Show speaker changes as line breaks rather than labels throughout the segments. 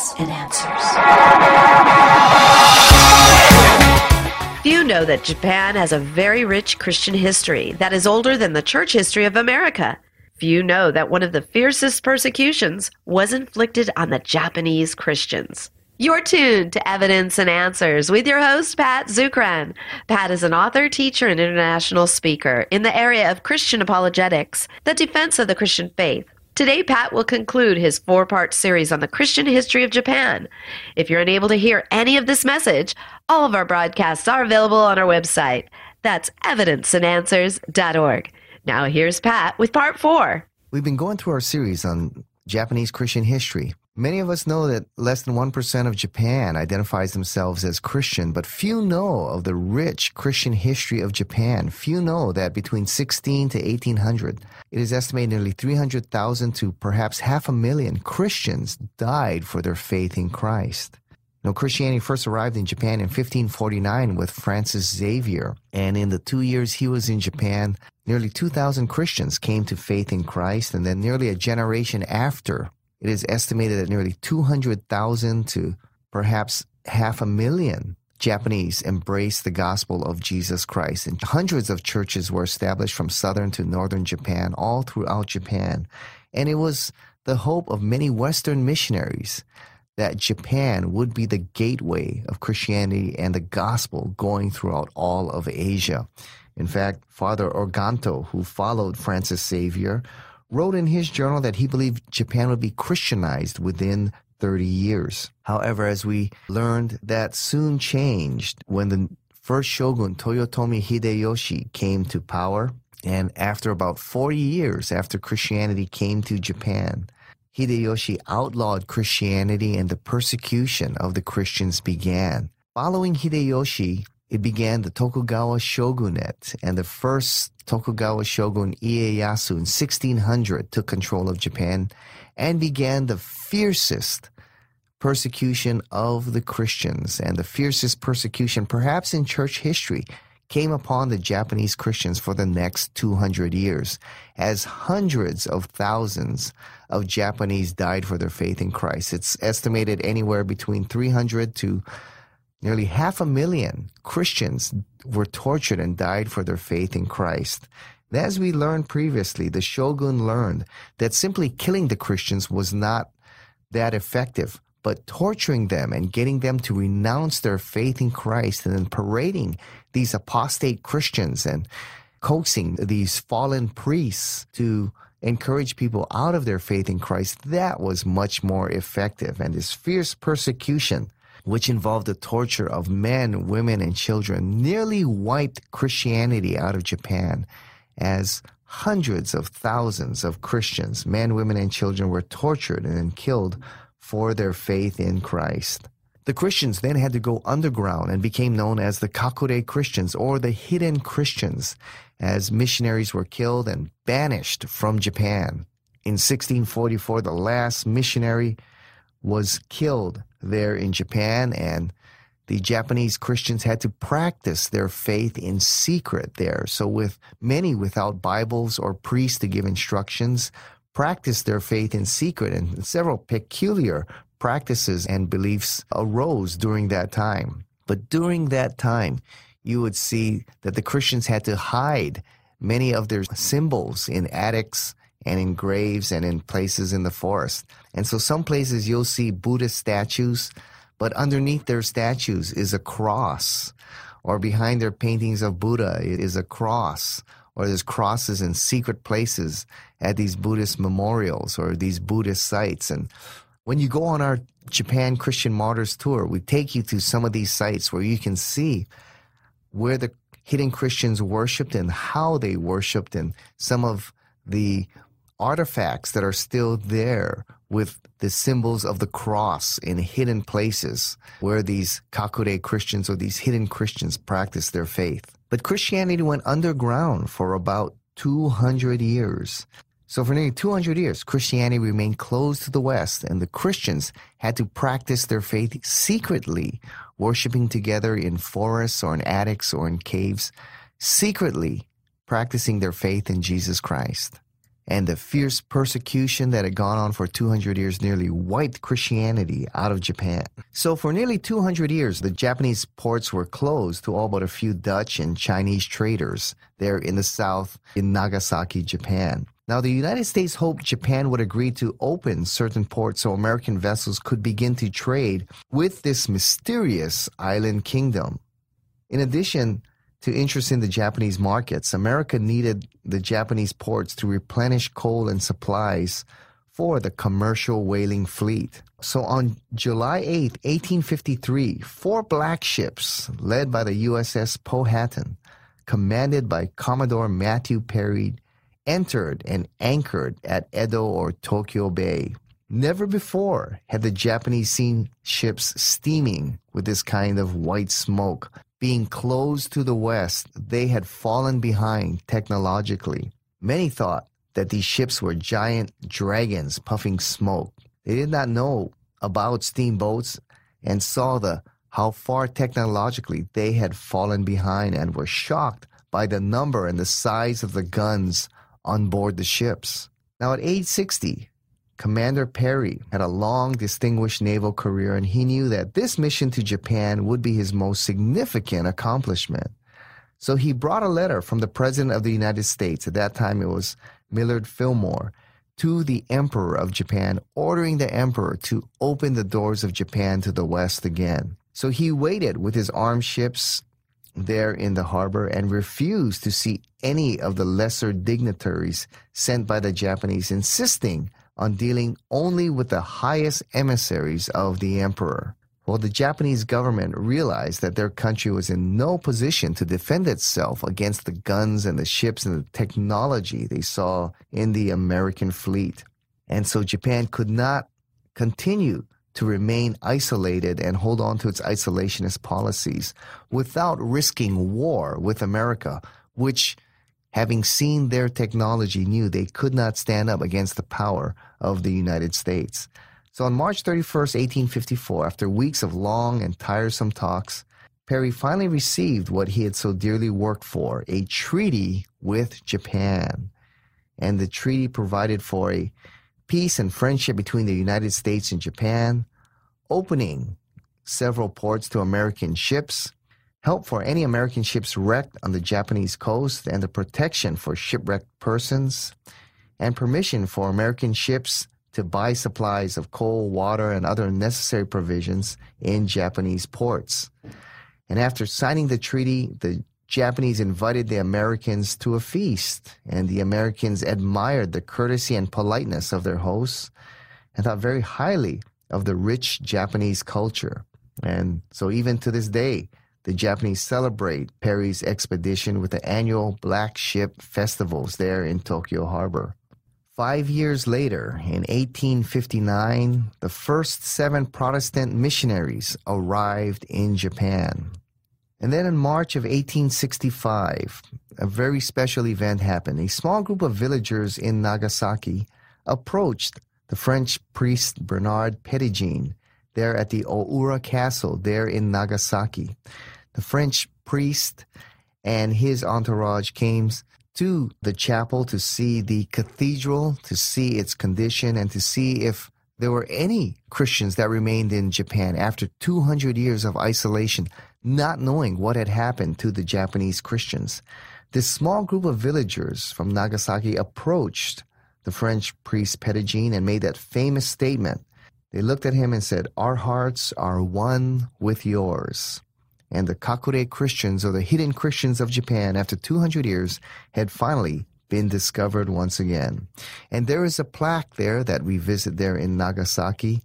evidence and answers.
Few know that Japan has a very rich Christian history that is older than the church history of America. Few know that one of the fiercest persecutions was inflicted on the Japanese Christians. You're tuned to Evidence and Answers with your host, Pat Zukeran. Pat is an author, teacher, and international speaker in the area of Christian apologetics, the defense of the Christian faith. Today, Pat will conclude his four part series on the Christian history of Japan. If you're unable to hear any of this message, all of our broadcasts are available on our website. That's evidenceandanswers.org. Now, here's Pat with part four.
We've been going through our series on Japanese Christian history. Many of us know that less than 1% of Japan identifies themselves as Christian, but few know of the rich Christian history of Japan. Few know that between 16 to 1800, it is estimated nearly 300,000 to perhaps half a million Christians died for their faith in Christ. Now, Christianity first arrived in Japan in 1549 with Francis Xavier, and in the two years he was in Japan, nearly 2,000 Christians came to faith in Christ, and then nearly a generation after, it is estimated that nearly 200,000 to perhaps half a million Japanese embraced the gospel of Jesus Christ. And hundreds of churches were established from southern to northern Japan, all throughout Japan. And it was the hope of many Western missionaries that Japan would be the gateway of Christianity and the gospel going throughout all of Asia. In fact, Father Organtino, who followed Francis Xavier, wrote in his journal that he believed Japan would be Christianized within 30 years. However, as we learned, that soon changed when the first shogun Toyotomi Hideyoshi came to power. And after about 40 years after Christianity came to Japan, Hideyoshi outlawed Christianity and the persecution of the Christians began. Following Hideyoshi, it began the Tokugawa shogunate, and the first Tokugawa shogun Ieyasu in 1600 took control of Japan and began the fiercest persecution of the Christians. And the fiercest persecution, perhaps in church history, came upon the Japanese Christians for the next 200 years, as hundreds of thousands of Japanese died for their faith in Christ. It's estimated anywhere between 300 to Nearly half a million Christians were tortured and died for their faith in Christ. As we learned previously, the shogun learned that simply killing the Christians was not that effective, but torturing them and getting them to renounce their faith in Christ and then parading these apostate Christians and coaxing these fallen priests to encourage people out of their faith in Christ, that was much more effective. And this fierce persecution which involved the torture of men, women, and children, nearly wiped Christianity out of Japan as hundreds of thousands of Christians, men, women, and children, were tortured and then killed for their faith in Christ. The Christians then had to go underground and became known as the Kakure Christians or the hidden Christians as missionaries were killed and banished from Japan. In 1644, the last missionary was killed there in Japan, and the Japanese Christians had to practice their faith in secret there. So, with many without Bibles or priests to give instructions, practiced their faith in secret, and several peculiar practices and beliefs arose during that time. But during that time, you would see that the Christians had to hide many of their symbols in attics and in graves and in places in the forest. And so some places you'll see Buddhist statues, but underneath their statues is a cross, or behind their paintings of Buddha is a cross, or there's crosses in secret places at these Buddhist memorials or these Buddhist sites. And when you go on our Japan Christian Martyrs tour, we take you to some of these sites where you can see where the hidden Christians worshiped and how they worshiped and some of the artifacts that are still there with the symbols of the cross in hidden places where these kakure Christians or these hidden Christians practice their faith. But Christianity went underground for about 200 years. So for nearly 200 years, Christianity remained closed to the West, and the Christians had to practice their faith secretly, worshiping together in forests or in attics or in caves, secretly practicing their faith in Jesus Christ. And the fierce persecution that had gone on for 200 years nearly wiped Christianity out of Japan. So, for nearly 200 years, the Japanese ports were closed to all but a few Dutch and Chinese traders there in the south in Nagasaki, Japan. Now, the United States hoped Japan would agree to open certain ports so American vessels could begin to trade with this mysterious island kingdom. In addition, to interest in the Japanese markets, America needed the Japanese ports to replenish coal and supplies for the commercial whaling fleet. So on July 8, 1853, four black ships led by the USS Powhatan, commanded by Commodore Matthew Perry, entered and anchored at Edo or Tokyo Bay. Never before had the Japanese seen ships steaming with this kind of white smoke being closed to the West, they had fallen behind technologically. Many thought that these ships were giant dragons puffing smoke. They did not know about steamboats and saw the how far technologically they had fallen behind and were shocked by the number and the size of the guns on board the ships. Now at age 60, Commander Perry had a long, distinguished naval career, and he knew that this mission to Japan would be his most significant accomplishment. So he brought a letter from the President of the United States, at that time it was Millard Fillmore, to the Emperor of Japan, ordering the Emperor to open the doors of Japan to the West again. So he waited with his armed ships there in the harbor and refused to see any of the lesser dignitaries sent by the Japanese, insisting on dealing only with the highest emissaries of the emperor. While the Japanese government realized that their country was in no position to defend itself against the guns and the ships and the technology they saw in the American fleet. And so Japan could not continue to remain isolated and hold on to its isolationist policies without risking war with America, which having seen their technology, knew they could not stand up against the power of the United States. So on March 31st, 1854, after weeks of long and tiresome talks, Perry finally received what he had so dearly worked for a treaty with Japan. And the treaty provided for a peace and friendship between the United States and Japan, opening several ports to American ships, help for any American ships wrecked on the Japanese coast and the protection for shipwrecked persons, and permission for American ships to buy supplies of coal, water, and other necessary provisions in Japanese ports. And after signing the treaty, the Japanese invited the Americans to a feast, and the Americans admired the courtesy and politeness of their hosts and thought very highly of the rich Japanese culture. And so, even to this day, the Japanese celebrate Perry's expedition with the annual Black Ship Festivals there in Tokyo Harbor. Five years later, in 1859, the first seven Protestant missionaries arrived in Japan. And then in March of 1865, a very special event happened. A small group of villagers in Nagasaki approached the French priest Bernard Petitjean there at the Oura Castle there in Nagasaki. The French priest and his entourage came to the chapel to see the cathedral, to see its condition, and to see if there were any Christians that remained in Japan after 200 years of isolation, not knowing what had happened to the Japanese Christians. This small group of villagers from Nagasaki approached the French priest Petitjean and made that famous statement they looked at him and said, Our hearts are one with yours. And the Kakure Christians, or the hidden Christians of Japan, after 200 years, had finally been discovered once again. And there is a plaque there that we visit there in Nagasaki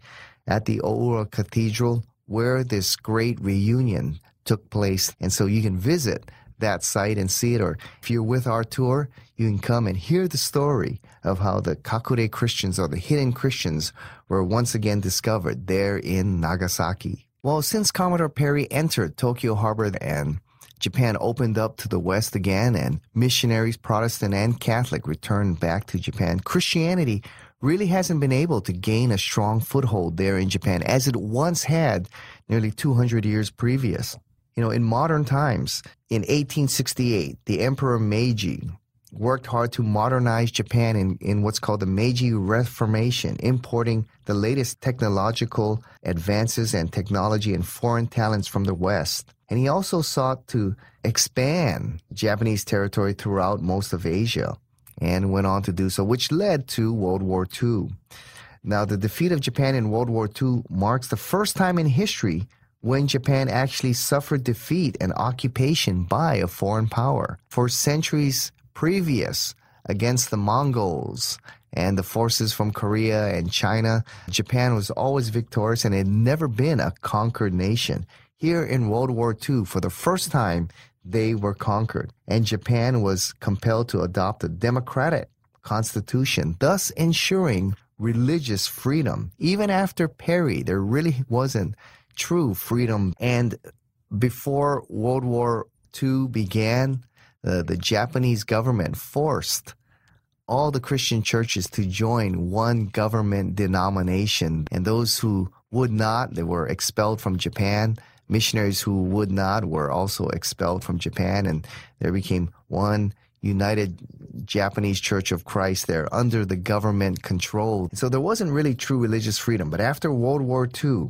at the Oura Cathedral where this great reunion took place. And so you can visit that site and see it. Or if you're with our tour, you can come and hear the story of how the Kakure Christians or the hidden Christians were once again discovered there in Nagasaki. Well, since Commodore Perry entered Tokyo Harbor and Japan opened up to the West again and missionaries, Protestant and Catholic, returned back to Japan, Christianity really hasn't been able to gain a strong foothold there in Japan as it once had nearly 200 years previous. You know, in modern times, in 1868, the Emperor Meiji worked hard to modernize Japan in, in what's called the Meiji Reformation, importing the latest technological advances and technology and foreign talents from the West. And he also sought to expand Japanese territory throughout most of Asia and went on to do so, which led to World War II. Now, the defeat of Japan in World War II marks the first time in history when Japan actually suffered defeat and occupation by a foreign power. For centuries previous, against the Mongols and the forces from Korea and China, Japan was always victorious and had never been a conquered nation. Here in World War II, for the first time, they were conquered, and Japan was compelled to adopt a democratic constitution, thus ensuring religious freedom. Even after Perry, there really wasn't true freedom. And before World War II began, uh, the Japanese government forced all the Christian churches to join one government denomination. And those who would not, they were expelled from Japan. Missionaries who would not were also expelled from Japan. And there became one United Japanese Church of Christ there under the government control. So there wasn't really true religious freedom. But after World War II,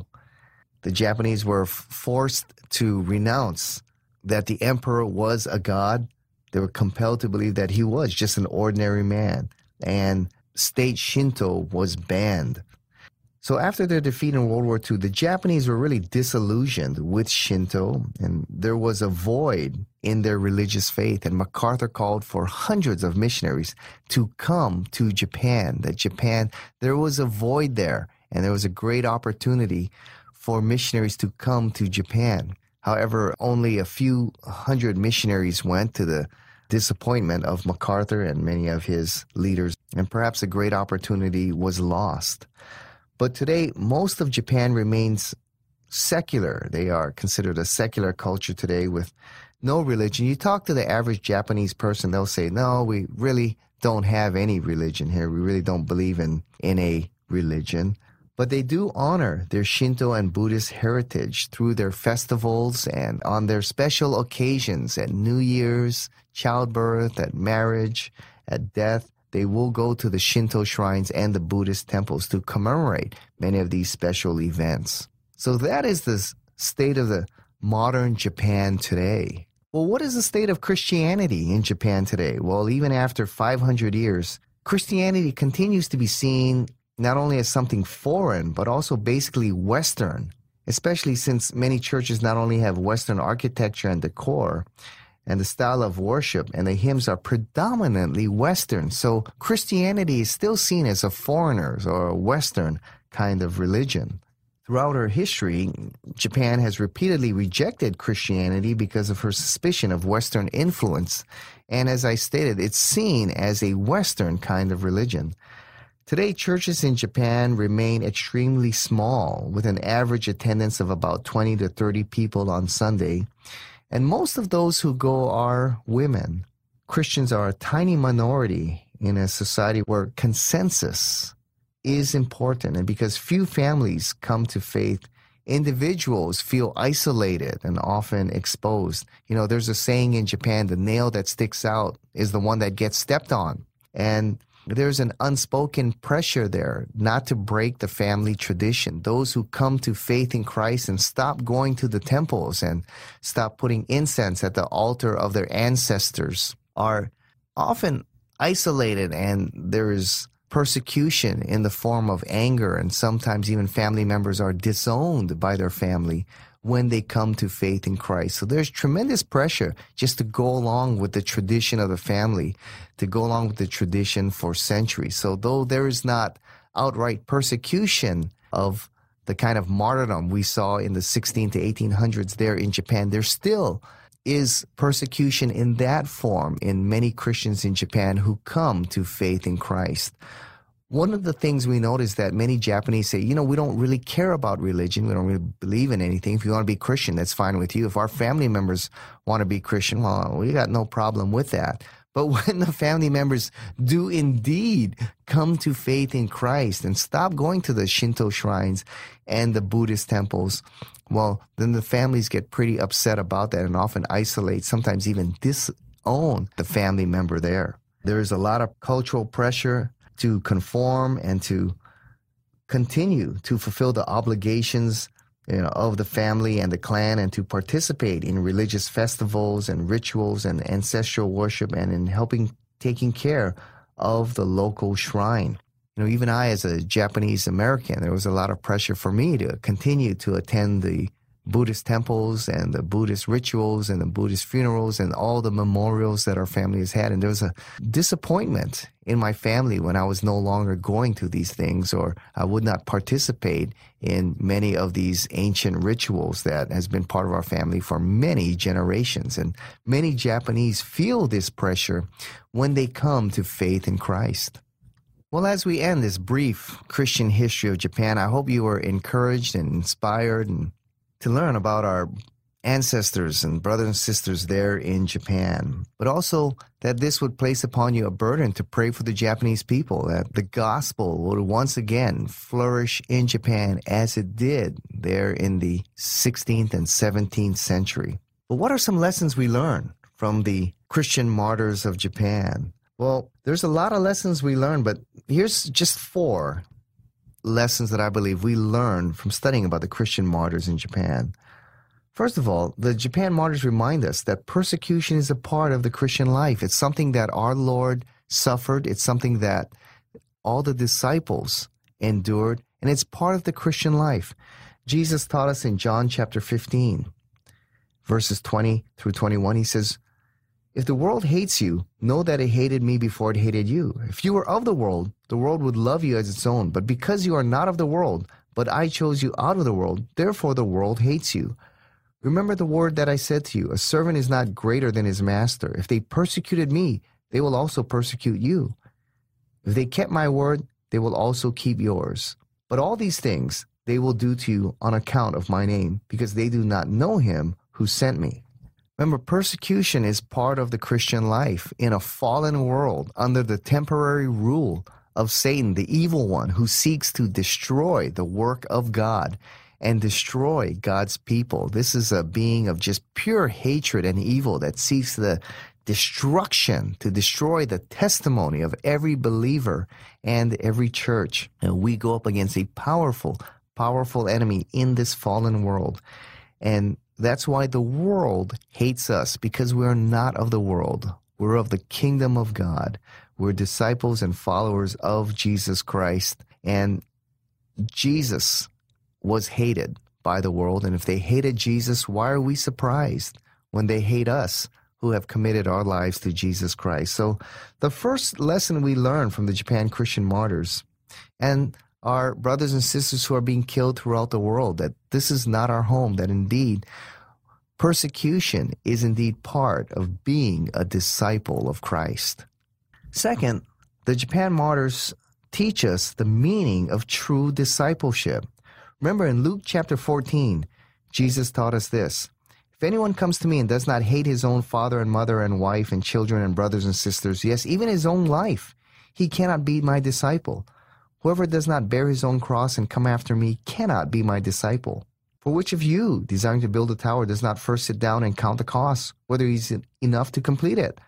the Japanese were forced to renounce that the emperor was a god. They were compelled to believe that he was just an ordinary man. And state Shinto was banned. So after their defeat in World War II, the Japanese were really disillusioned with Shinto, and there was a void in their religious faith. And MacArthur called for hundreds of missionaries to come to Japan. That Japan, there was a void there, and there was a great opportunity for missionaries to come to Japan. However, only a few hundred missionaries went to the disappointment of MacArthur and many of his leaders, and perhaps a great opportunity was lost. But today, most of Japan remains secular. They are considered a secular culture today with no religion. You talk to the average Japanese person, they'll say, no, we really don't have any religion here. We really don't believe in, in a religion but they do honor their Shinto and Buddhist heritage through their festivals and on their special occasions at New Year's, childbirth, at marriage, at death. They will go to the Shinto shrines and the Buddhist temples to commemorate many of these special events. So that is the state of the modern Japan today. Well, what is the state of Christianity in Japan today? Well, even after 500 years, Christianity continues to be seen not only as something foreign, but also basically Western, especially since many churches not only have Western architecture and decor and the style of worship, and the hymns are predominantly Western. So Christianity is still seen as a foreigner's or a Western kind of religion. Throughout her history, Japan has repeatedly rejected Christianity because of her suspicion of Western influence. And as I stated, it's seen as a Western kind of religion. Today, churches in Japan remain extremely small, with an average attendance of about 20 to 30 people on Sunday, and most of those who go are women. Christians are a tiny minority in a society where consensus is important, and because few families come to faith, individuals feel isolated and often exposed. You know, there's a saying in Japan the nail that sticks out is the one that gets stepped on. And there's an unspoken pressure there not to break the family tradition. Those who come to faith in Christ and stop going to the temples and stop putting incense at the altar of their ancestors are often isolated and there is persecution in the form of anger and sometimes even family members are disowned by their family when they come to faith in Christ. So there's tremendous pressure just to go along with the tradition of the family, to go along with the tradition for centuries. So though there is not outright persecution of the kind of martyrdom we saw in the 16 to 1800s there in Japan, there still is persecution in that form in many Christians in Japan who come to faith in Christ. One of the things we notice that many Japanese say, you know, we don't really care about religion. We don't really believe in anything. If you want to be Christian, that's fine with you. If our family members want to be Christian, well, we got no problem with that. But when the family members do indeed come to faith in Christ and stop going to the Shinto shrines and the Buddhist temples, well, then the families get pretty upset about that and often isolate, sometimes even disown the family member there. There is a lot of cultural pressure to conform and to continue to fulfill the obligations you know, of the family and the clan and to participate in religious festivals and rituals and ancestral worship and in helping taking care of the local shrine. You know, even I, as a Japanese American, there was a lot of pressure for me to continue to attend the Buddhist temples and the Buddhist rituals and the Buddhist funerals and all the memorials that our family has had. And there was a disappointment in my family when I was no longer going to these things or I would not participate in many of these ancient rituals that has been part of our family for many generations. And many Japanese feel this pressure when they come to faith in Christ. Well, as we end this brief Christian history of Japan, I hope you were encouraged and inspired and to learn about our ancestors and brothers and sisters there in Japan, but also that this would place upon you a burden to pray for the Japanese people, that the gospel would once again flourish in Japan as it did there in the 16th and 17th century. But what are some lessons we learn from the Christian martyrs of Japan? Well, there's a lot of lessons we learn, but here's just four lessons that I believe we learn from studying about the Christian martyrs in Japan. First of all, the Japan martyrs remind us that persecution is a part of the Christian life. It's something that our Lord suffered, it's something that all the disciples endured, and it's part of the Christian life. Jesus taught us in John chapter 15, verses 20 through 21. He says, if the world hates you, know that it hated me before it hated you. If you were of the world, the world would love you as its own. But because you are not of the world, but I chose you out of the world, therefore the world hates you. Remember the word that I said to you A servant is not greater than his master. If they persecuted me, they will also persecute you. If they kept my word, they will also keep yours. But all these things they will do to you on account of my name, because they do not know him who sent me. Remember, persecution is part of the Christian life in a fallen world under the temporary rule of Satan, the evil one who seeks to destroy the work of God and destroy God's people. This is a being of just pure hatred and evil that seeks the destruction to destroy the testimony of every believer and every church. And we go up against a powerful, powerful enemy in this fallen world. And that's why the world hates us because we are not of the world. We're of the kingdom of God. We're disciples and followers of Jesus Christ. And Jesus was hated by the world. And if they hated Jesus, why are we surprised when they hate us who have committed our lives to Jesus Christ? So the first lesson we learn from the Japan Christian martyrs, and our brothers and sisters who are being killed throughout the world, that this is not our home, that indeed persecution is indeed part of being a disciple of Christ. Second, the Japan martyrs teach us the meaning of true discipleship. Remember in Luke chapter 14, Jesus taught us this. If anyone comes to me and does not hate his own father and mother and wife and children and brothers and sisters, yes, even his own life, he cannot be my disciple. Whoever does not bear his own cross and come after me cannot be my disciple. For which of you, desiring to build a tower, does not first sit down and count the cost, whether he's enough to complete it?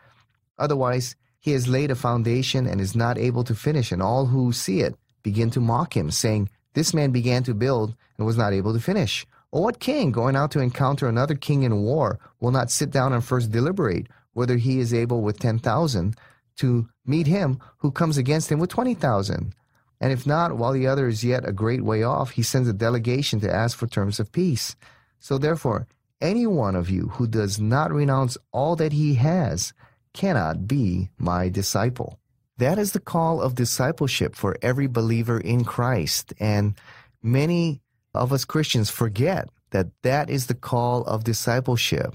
Otherwise, he has laid a foundation and is not able to finish, and all who see it begin to mock him, saying, This man began to build and was not able to finish. Or what king, going out to encounter another king in war, will not sit down and first deliberate whether he is able with ten thousand to meet him who comes against him with twenty thousand? And if not, while the other is yet a great way off, he sends a delegation to ask for terms of peace. So therefore, any one of you who does not renounce all that he has cannot be my disciple. That is the call of discipleship for every believer in Christ. And many of us Christians forget that that is the call of discipleship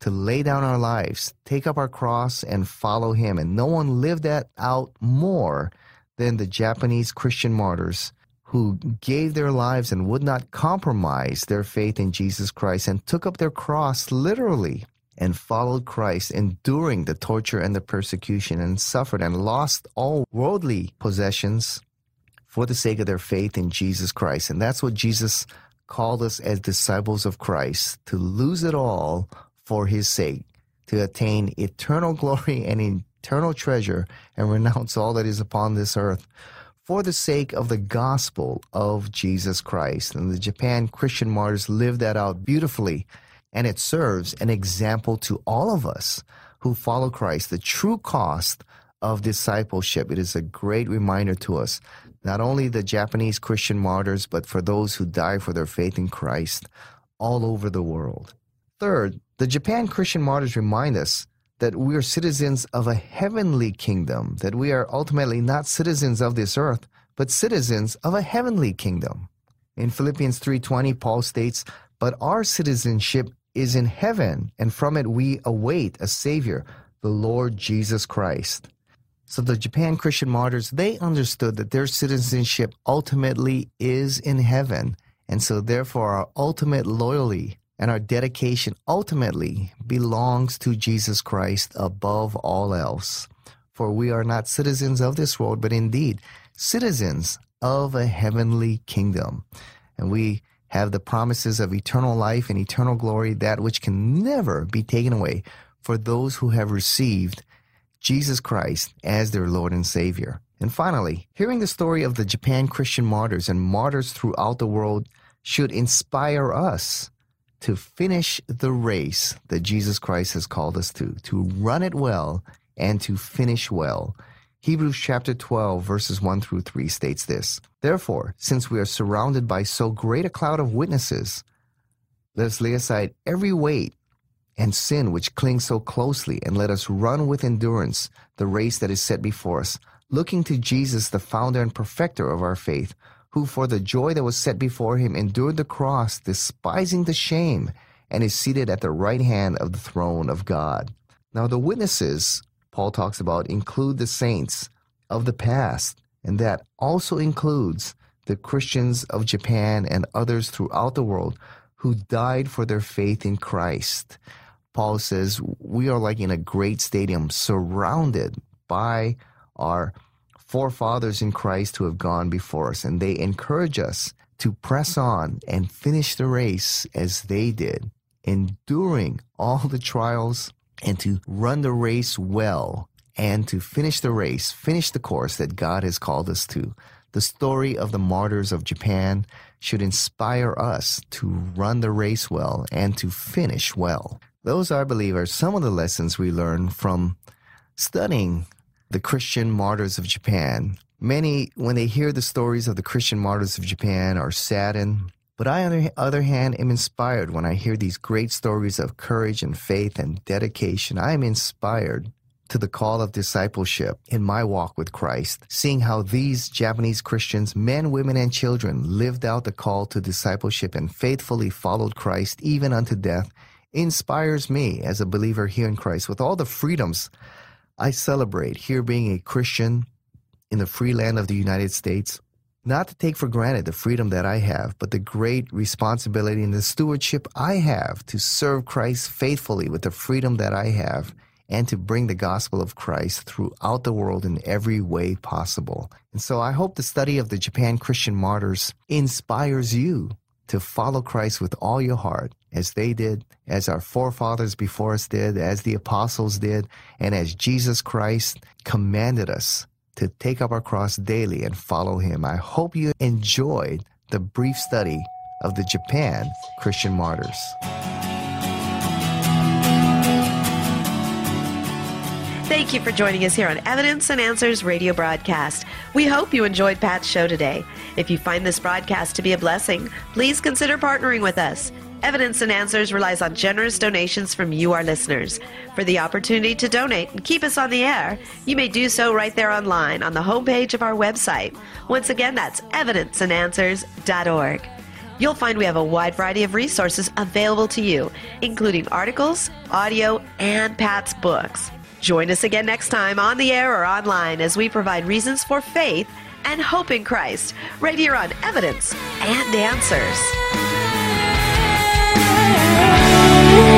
to lay down our lives, take up our cross, and follow him. And no one lived that out more than the Japanese Christian martyrs who gave their lives and would not compromise their faith in Jesus Christ and took up their cross literally and followed Christ, enduring the torture and the persecution, and suffered and lost all worldly possessions for the sake of their faith in Jesus Christ. And that's what Jesus called us as disciples of Christ to lose it all for his sake, to attain eternal glory and eternal treasure and renounce all that is upon this earth for the sake of the gospel of Jesus Christ. And the Japan Christian martyrs lived that out beautifully, and it serves an example to all of us who follow Christ, the true cost of discipleship. It is a great reminder to us, not only the Japanese Christian martyrs, but for those who die for their faith in Christ all over the world. Third, the Japan Christian martyrs remind us that we are citizens of a heavenly kingdom, that we are ultimately not citizens of this earth, but citizens of a heavenly kingdom. In Philippians 3:20 Paul states, "But our citizenship is in heaven, and from it we await a savior, the Lord Jesus Christ." So the Japan Christian martyrs, they understood that their citizenship ultimately is in heaven, and so therefore our ultimate loyalty and our dedication ultimately belongs to Jesus Christ above all else. For we are not citizens of this world, but indeed citizens of a heavenly kingdom. And we have the promises of eternal life and eternal glory, that which can never be taken away for those who have received Jesus Christ as their Lord and Savior. And finally, hearing the story of the Japan Christian martyrs and martyrs throughout the world should inspire us to finish the race that Jesus Christ has called us to, to run it well and to finish well. Hebrews chapter 12, verses 1 through 3 states this Therefore, since we are surrounded by so great a cloud of witnesses, let us lay aside every weight and sin which clings so closely, and let us run with endurance the race that is set before us, looking to Jesus, the founder and perfecter of our faith who for the joy that was set before him endured the cross, despising the shame, and is seated at the right hand of the throne of God. Now, the witnesses Paul talks about include the saints of the past, and that also includes the Christians of Japan and others throughout the world who died for their faith in Christ. Paul says, We are like in a great stadium surrounded by our forefathers in Christ who have gone before us, and they encourage us to press on and finish the race as they did, enduring all the trials and to run the race well and to finish the race, finish the course that God has called us to. The story of the martyrs of Japan should inspire us to run the race well and to finish well. Those, I believe, are some of the lessons we learn from studying the Christian martyrs of Japan. Many, when they hear the stories of the Christian martyrs of Japan, are saddened. But I, on the other hand, am inspired when I hear these great stories of courage and faith and dedication. I am inspired to the call of discipleship in my walk with Christ, seeing how these Japanese Christians, men, women, and children, lived out the call to discipleship and faithfully followed Christ even unto death, inspires me as a believer here in Christ with all the freedoms I celebrate here being a Christian in the free land of the United States, not to take for granted the freedom that I have, but the great responsibility and the stewardship I have to serve Christ faithfully with the freedom that I have and to bring the gospel of Christ throughout the world in every way possible. And so I hope the study of the Japan Christian martyrs inspires you to follow Christ with all your heart, as they did, as our forefathers before us did, as the apostles did, and as Jesus Christ commanded us to take up our cross daily and follow him. I hope you enjoyed the brief study of the Japan Christian martyrs.
Thank you for joining us here on Evidence and Answers radio broadcast. We hope you enjoyed Pat's show today. If you find this broadcast to be a blessing, please consider partnering with us. Evidence and Answers relies on generous donations from you, our listeners. For the opportunity to donate and keep us on the air, you may do so right there online on the homepage of our website. Once again, that's evidenceandanswers.org. You'll find we have a wide variety of resources available to you, including articles, audio, and Pat's books. Join us again next time on the air or online as we provide reasons for faith and hope in Christ right here on Evidence and Answers yeah.